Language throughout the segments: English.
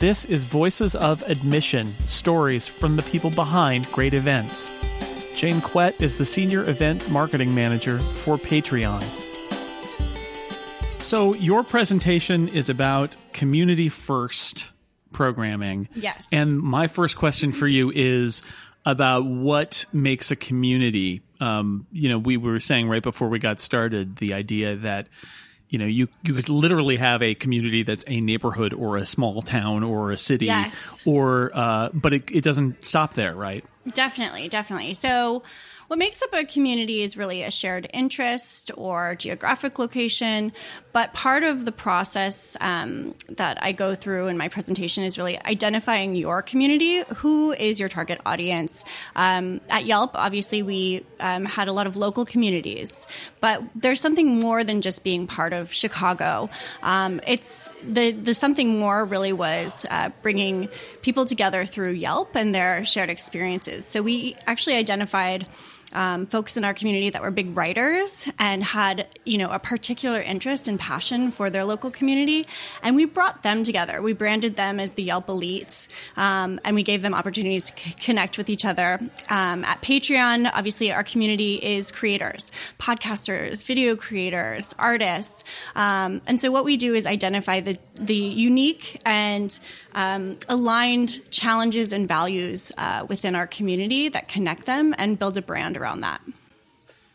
This is Voices of Admission stories from the people behind great events. Jane Quet is the Senior Event Marketing Manager for Patreon. So, your presentation is about community first programming. Yes. And my first question for you is about what makes a community. Um, you know, we were saying right before we got started the idea that you know you you could literally have a community that's a neighborhood or a small town or a city Yes. or uh, but it, it doesn't stop there right Definitely, definitely. So, what makes up a community is really a shared interest or geographic location. But part of the process um, that I go through in my presentation is really identifying your community. Who is your target audience? Um, at Yelp, obviously, we um, had a lot of local communities, but there's something more than just being part of Chicago. Um, it's the the something more really was uh, bringing people together through Yelp and their shared experiences. So we actually identified um, folks in our community that were big writers and had you know a particular interest and passion for their local community. And we brought them together. We branded them as the yelp elites um, and we gave them opportunities to c- connect with each other um, at patreon. Obviously our community is creators podcasters video creators artists. Um, and so what we do is identify the the unique and um, aligned challenges and values uh, within our community that connect them and build a brand around that.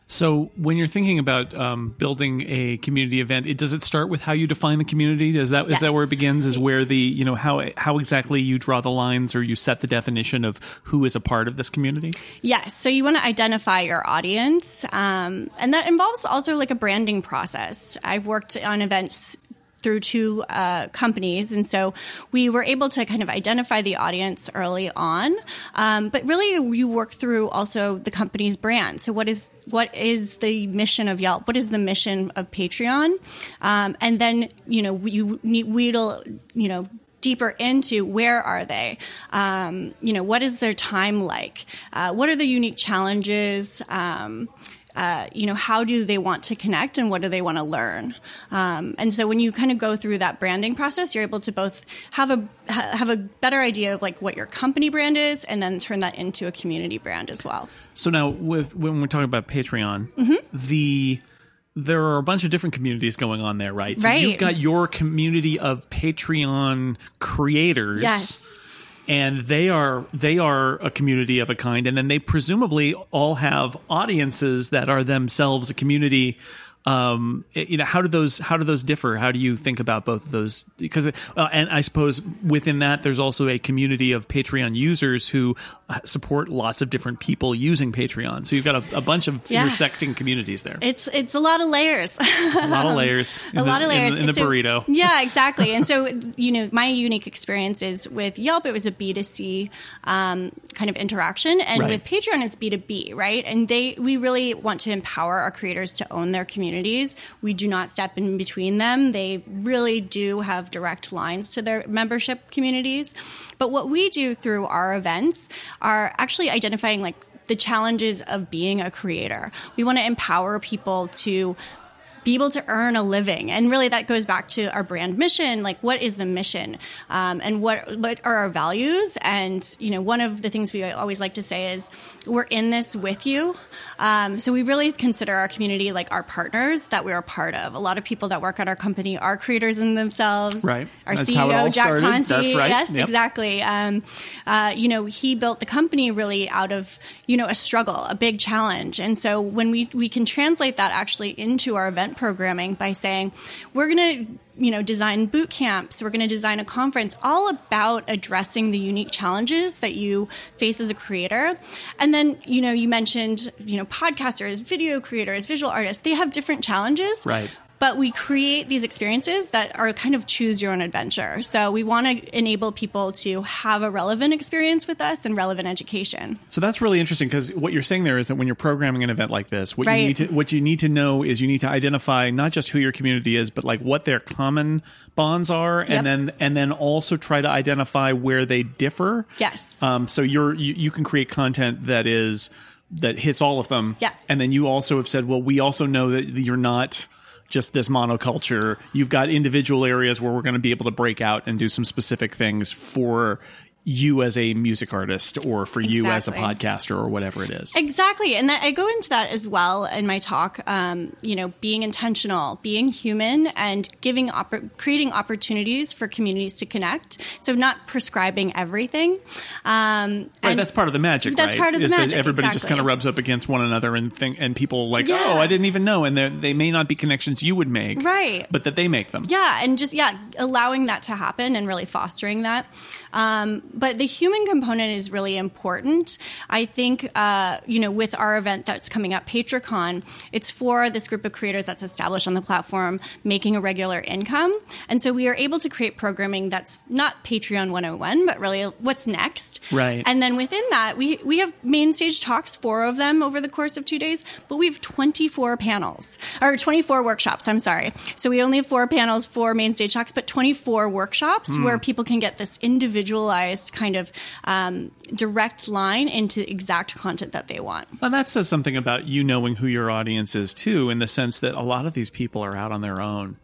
so when you're thinking about um, building a community event it does it start with how you define the community is that is that Yes. where it begins is where the you know how how exactly you draw the lines or you set the definition of who is a part of this community Yes. So you want to identify your audience. Um, and that involves also like a branding process. I've worked on events through two uh, companies. And so we were able to kind of identify the audience early on. Um, but really, you work through also the company's brand. So what is what is the mission of Yelp? What is the mission of Patreon? Um, and then you know you need wheedle you know deeper into where are they um, you know what is their time like uh, what are the unique challenges um, uh, you know how do they want to connect and what do they want to learn um, and so when you kind of go through that branding process you're able to both have a ha- have a better idea of like what your company brand is and then turn that into a community brand as well So now, with when we're talking about Patreon, Mm-hmm. the there are a bunch of different communities going on there, right? So Right. you've got your community of Patreon creators. yes And they are they are a community of a kind, and then they presumably all have audiences that are themselves a community. Um, you know, how do those how do those differ? How do you think about both of those? Because, uh, and I suppose within that, there's also a community of Patreon users who uh, support lots of different people using Patreon. So you've got a, a bunch of Yeah. intersecting communities there. it's it's a lot of layers a lot of layers. a the- lot of in the- layers in the, So- burrito. Yeah, exactly. and so, you know, my unique experience is with Yelp, it was a B2C um, kind of interaction. And Right. with Patreon, it's B2B, right? And they, we really want to empower our creators to own their communities. We do not step in between them. They really do have direct lines to their membership communities. But what we do through our events are actually identifying like the challenges of being a creator. We want to empower people to be able to earn a living. And really that goes back to our brand mission like what is the mission? Um, and what what are our values? And you know one of the things we always like to say is we're in this with you. Um, so we really consider our community like our partners that we're a part of. A lot of people that work at our company are creators in themselves. Right. our That's ceo how it all jack started. Conte. That's right. yes Yep. exactly. Um, uh, you know he built the company really out of you know a struggle a big challenge. And so when we we can translate that actually into our event programming by saying we're going to you know design boot camps. We're going to design a conference all about addressing the unique challenges that you face as a creator. And then you know you mentioned you know podcasters video creators visual artists they have different challenges. Right. But we create these experiences that are kind of choose your own adventure. So we want to enable people to have a relevant experience with us and relevant education. So that's really interesting because what you're saying there is that when you're programming an event like this, what Right. you need to what you need to know is you need to identify not just who your community is, but like what their common bonds are, and Yep. then and then also try to identify where they differ. Yes. Um, so you're you, you can create content that is that hits all of them. Yeah. And then you also have said, well, we also know that you're not just this monoculture. You've got individual areas where we're going to be able to break out and do some specific things for you as a music artist or for you as a podcaster or whatever it is. Exactly, and that, I go into that as well in my talk. Um, you know, being intentional, being human, and giving oppor- creating opportunities for communities to connect. So not prescribing everything. Um, Right, and that's part of the magic. That's right? part of the Is that magic, everybody just kind of rubs up against one another and think, and people like, Yeah. oh, I didn't even know, and they they may not be connections you would make, Right. But that they make them. Yeah, and just yeah, allowing that to happen and really fostering that. Um, but the human component is really important. I think uh, you know with our event that's coming up, PatreCon, it's for this group of creators that's established on the platform, making a regular income, and so we are able to create programming that's not Patreon 101, but really what's next. Right. And then within that, we we have main stage talks, four of them over the course of two days, but we have 24 panels or 24 workshops. I'm sorry. So we only have four panels, four main stage talks, but 24 workshops where people can get this individualized kind of um, direct line into exact content that they want. Well, that says something about you knowing who your audience is too, in the sense that a lot of these people are out on their own.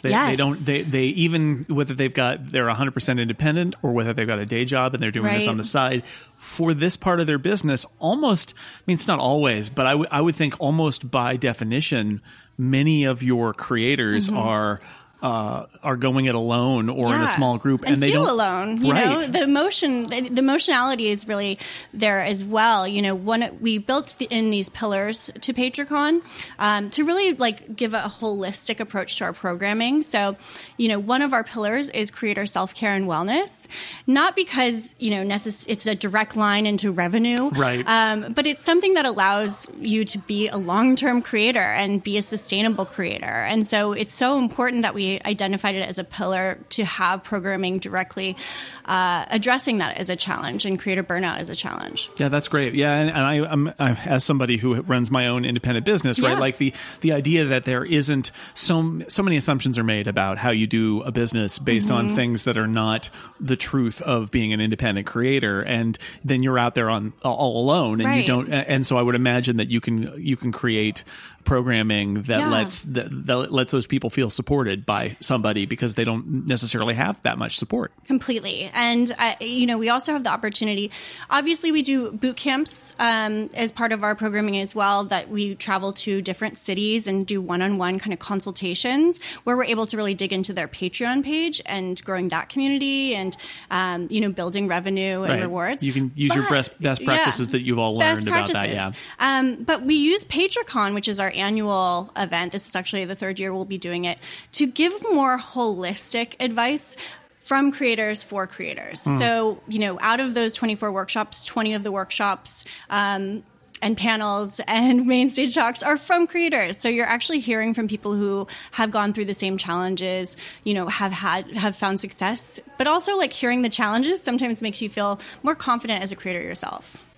They, they don't. They, they even whether they've got they're 100 percent independent or whether they've got a day job and they're doing this on the side for this part of their business. Almost, I mean, it's not always, but I would I would think almost by definition, many of your creators are. Uh, are going it alone or in Mm-hmm. A small group, and, and, they feel don't alone. You right? know, the emotion, the, the emotionality is really there as well. You know, one we built the, in these pillars to PatreCon um, to really like give a holistic approach to our programming. So, you know, one of our pillars is creator self care and wellness, not because you know necess- it's a direct line into revenue, Right. Um, but it's something that allows you to be a long term creator and be a sustainable creator. And so it's so important that we identified it as a pillar to have programming directly uh, addressing that as a challenge and creator burnout as a challenge. Yeah, that's great. Yeah, and, and I, I'm, i as somebody who runs my own independent business, right? Yeah. Like the the idea that there isn't so so many assumptions are made about how you do a business based Mm-hmm. on things that are not the truth of being an independent creator, and then you're out there on all alone, and you don't. And so I would imagine that you can you can create programming that Yeah. lets that, that lets those people feel supported by somebody because they don't necessarily have that much support. completely and uh, you know we also have the opportunity obviously we do boot camps um, as part of our programming as well that we travel to different cities and do one-on-one kind of consultations where we're able to really dig into their patreon page and growing that community and um, you know building revenue and Right. rewards You can use your But- best best yeah. practices that you've all learned Best about that. Yeah. Um, but we use PatreCon, which is our annual event. This is actually the third year we'll be doing it to give more holistic advice from creators for creators. So, you know, out of those 24 workshops, 20 of the workshops, um, and panels and main stage talks are from creators. So you're actually hearing from people who have gone through the same challenges, you know, have had, have found success, but also like hearing the challenges sometimes makes you feel more confident as a creator yourself.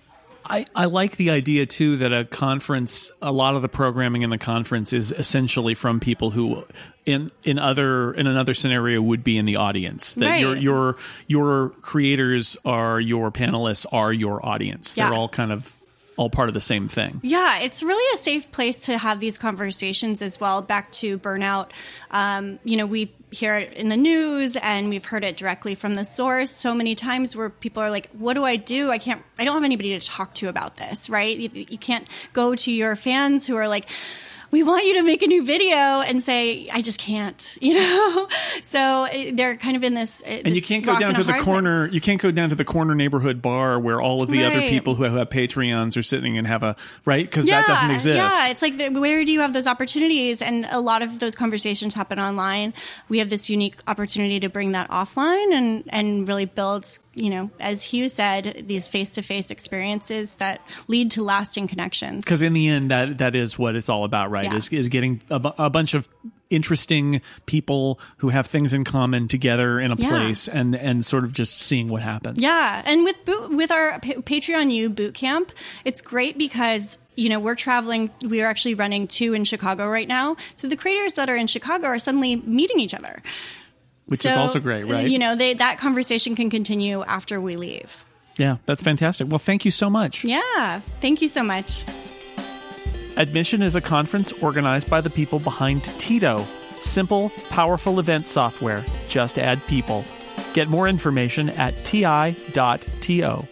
I, I like the idea too that a conference, a lot of the programming in the conference is essentially from people who, in in other in another scenario, would be in the audience. That Right. your your your creators are your panelists are your audience. They're all kind of all part of the same thing. Yeah, it's really a safe place to have these conversations as well. Back to burnout, um, you know, we hear it in the news and we've heard it directly from the source so many times where people are like, "What do I do? I can't. I don't have anybody to talk to about this." Right? You, you can't go to your fans who are like. We want you to make a new video and say, I just can't, you know? So eh, they're kind of in this. And you can't go down to the corner. You can't go down to the corner neighborhood bar where all of the other people who have Patreons are sitting and have a right because that doesn't exist. Yeah, it's like the, where do you have those opportunities? And a lot of those conversations happen online. We have this unique opportunity to bring that offline and and really build, you know, as Hugh said, these face to face experiences that lead to lasting connections. because in the end that that is what it's all about right Yeah. is, is getting a, a bunch of interesting people who have things in common together in a Yeah. place and and sort of just seeing what happens Yeah, and with boot, with our Pa- Patreon U boot camp, it's great because you know we're traveling. We are actually running two in Chicago right now, so the creators that are in Chicago are suddenly meeting each other which so, is also great, uh, right? You know, they, that conversation can continue after we leave. Yeah, that's fantastic. Well, thank you so much. Yeah, thank you so much. Admission is a conference organized by the people behind Tito, simple, powerful event software. Just add people. Get more information at ti.to.